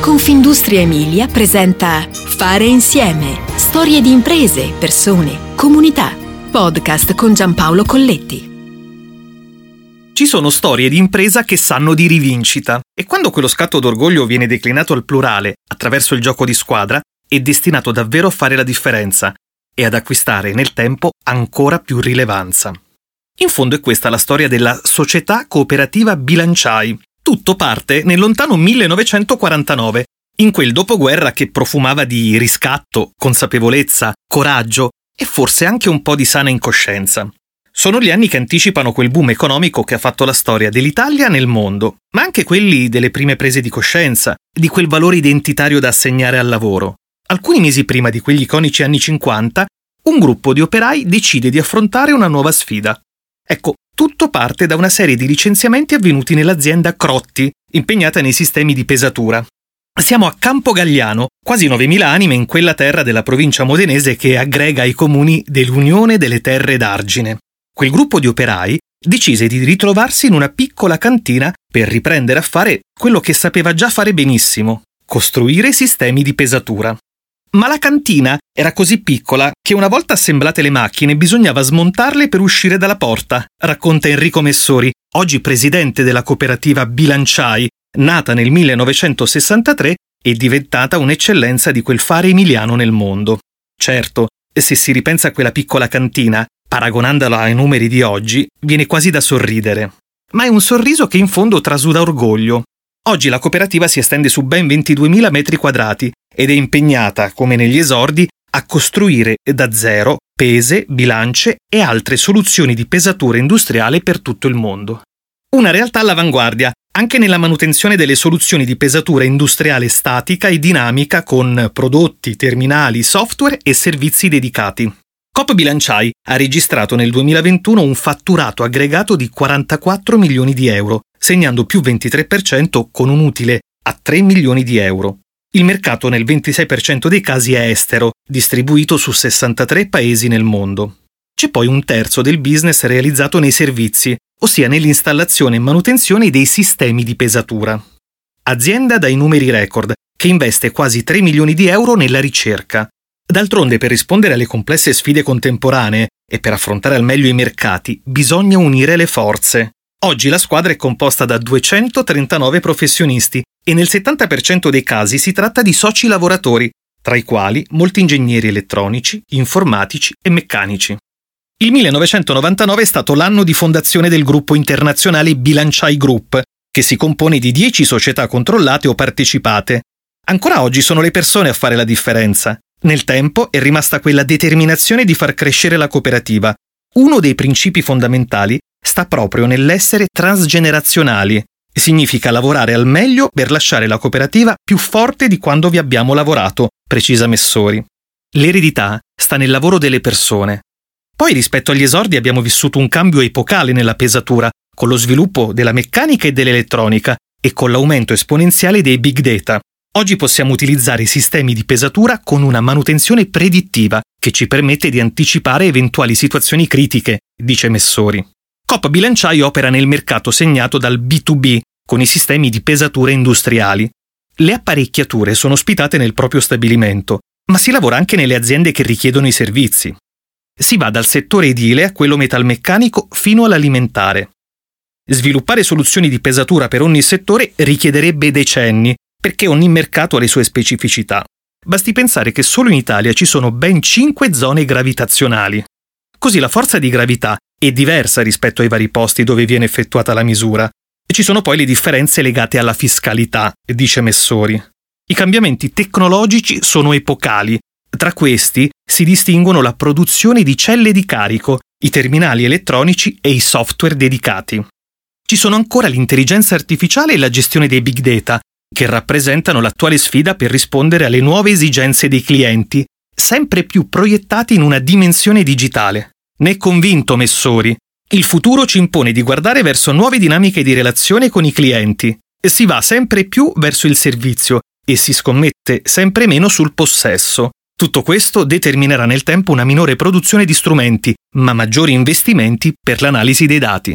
Confindustria Emilia presenta Fare insieme. Storie di imprese, persone, comunità. Podcast con Giampaolo Colletti. Ci sono storie di impresa che sanno di rivincita e quando quello scatto d'orgoglio viene declinato al plurale attraverso il gioco di squadra è destinato davvero a fare la differenza e ad acquistare nel tempo ancora più rilevanza. In fondo è questa la storia della Società Cooperativa Bilanciai. Tutto parte nel lontano 1949, in quel dopoguerra che profumava di riscatto, consapevolezza, coraggio e forse anche un po' di sana incoscienza. Sono gli anni che anticipano quel boom economico che ha fatto la storia dell'Italia nel mondo, ma anche quelli delle prime prese di coscienza, di quel valore identitario da assegnare al lavoro. Alcuni mesi prima di quegli iconici anni 50, un gruppo di operai decide di affrontare una nuova sfida. Ecco, tutto parte da una serie di licenziamenti avvenuti nell'azienda Crotti, impegnata nei sistemi di pesatura. Siamo a Campo Gagliano, quasi 9.000 anime in quella terra della provincia modenese che aggrega i comuni dell'Unione delle Terre d'Argine. Quel gruppo di operai decise di ritrovarsi in una piccola cantina per riprendere a fare quello che sapeva già fare benissimo, costruire sistemi di pesatura. Ma la cantina era così piccola che una volta assemblate le macchine bisognava smontarle per uscire dalla porta, racconta Enrico Messori, oggi presidente della cooperativa Bilanciai, nata nel 1963 e diventata un'eccellenza di quel fare emiliano nel mondo. Certo, se si ripensa a quella piccola cantina, paragonandola ai numeri di oggi, viene quasi da sorridere. Ma è un sorriso che in fondo trasuda orgoglio. Oggi la cooperativa si estende su ben 22.000 metri quadrati ed è impegnata, come negli esordi, a costruire da zero pese, bilance e altre soluzioni di pesatura industriale per tutto il mondo. Una realtà all'avanguardia anche nella manutenzione delle soluzioni di pesatura industriale statica e dinamica con prodotti, terminali, software e servizi dedicati. Cop Bilanciai ha registrato nel 2021 un fatturato aggregato di 44 milioni di euro, segnando più 23% con un utile a 3 milioni di euro. Il mercato nel 26% dei casi è estero, distribuito su 63 paesi nel mondo. C'è poi un terzo del business realizzato nei servizi, ossia nell'installazione e manutenzione dei sistemi di pesatura. Azienda dai numeri record, che investe quasi 3 milioni di euro nella ricerca. D'altronde, per rispondere alle complesse sfide contemporanee e per affrontare al meglio i mercati, bisogna unire le forze. Oggi la squadra è composta da 239 professionisti e nel 70% dei casi si tratta di soci lavoratori, tra i quali molti ingegneri elettronici, informatici e meccanici. Il 1999 è stato l'anno di fondazione del gruppo internazionale Bilanciai Group, che si compone di 10 società controllate o partecipate. Ancora oggi sono le persone a fare la differenza. Nel tempo è rimasta quella determinazione di far crescere la cooperativa. Uno dei principi fondamentali sta proprio nell'essere transgenerazionali, Significa lavorare al meglio per lasciare la cooperativa più forte di quando vi abbiamo lavorato, precisa Messori. L'eredità sta nel lavoro delle persone. Poi rispetto agli esordi abbiamo vissuto un cambio epocale nella pesatura, con lo sviluppo della meccanica e dell'elettronica e con l'aumento esponenziale dei big data. Oggi possiamo utilizzare sistemi di pesatura con una manutenzione predittiva che ci permette di anticipare eventuali situazioni critiche, dice Messori. Coppa Bilanciai opera nel mercato segnato dal B2B, con i sistemi di pesature industriali. Le apparecchiature sono ospitate nel proprio stabilimento, ma si lavora anche nelle aziende che richiedono i servizi. Si va dal settore edile a quello metalmeccanico fino all'alimentare. Sviluppare soluzioni di pesatura per ogni settore richiederebbe decenni, perché ogni mercato ha le sue specificità. Basti pensare che solo in Italia ci sono ben 5 zone gravitazionali. Così la forza di gravità è diversa rispetto ai vari posti dove viene effettuata la misura. Ci sono poi le differenze legate alla fiscalità, dice Messori. I cambiamenti tecnologici sono epocali. Tra questi si distinguono la produzione di celle di carico, i terminali elettronici e i software dedicati. Ci sono ancora l'intelligenza artificiale e la gestione dei big data, che rappresentano l'attuale sfida per rispondere alle nuove esigenze dei clienti, sempre più proiettati in una dimensione digitale. È convinto Messori. Il futuro ci impone di guardare verso nuove dinamiche di relazione con i clienti. Si va sempre più verso il servizio e si scommette sempre meno sul possesso. Tutto questo determinerà nel tempo una minore produzione di strumenti, ma maggiori investimenti per l'analisi dei dati.